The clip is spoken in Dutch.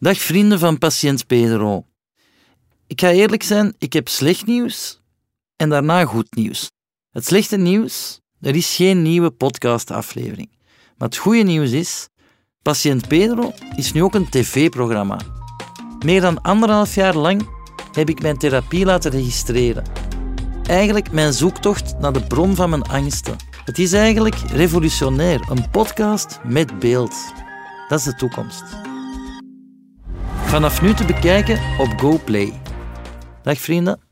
Dag vrienden van patiënt Pedro. Ik ga eerlijk zijn, ik heb slecht nieuws en daarna goed nieuws. Het slechte nieuws, er is geen nieuwe podcastaflevering. Maar het goede nieuws is, Patiënt Pedro is nu ook een tv-programma. Meer dan anderhalf jaar lang heb ik mijn therapie laten registreren. Eigenlijk mijn zoektocht naar de bron van mijn angsten. Het is eigenlijk revolutionair, een podcast met beeld. Dat is de toekomst. Vanaf nu te bekijken op GoPlay. Dag vrienden.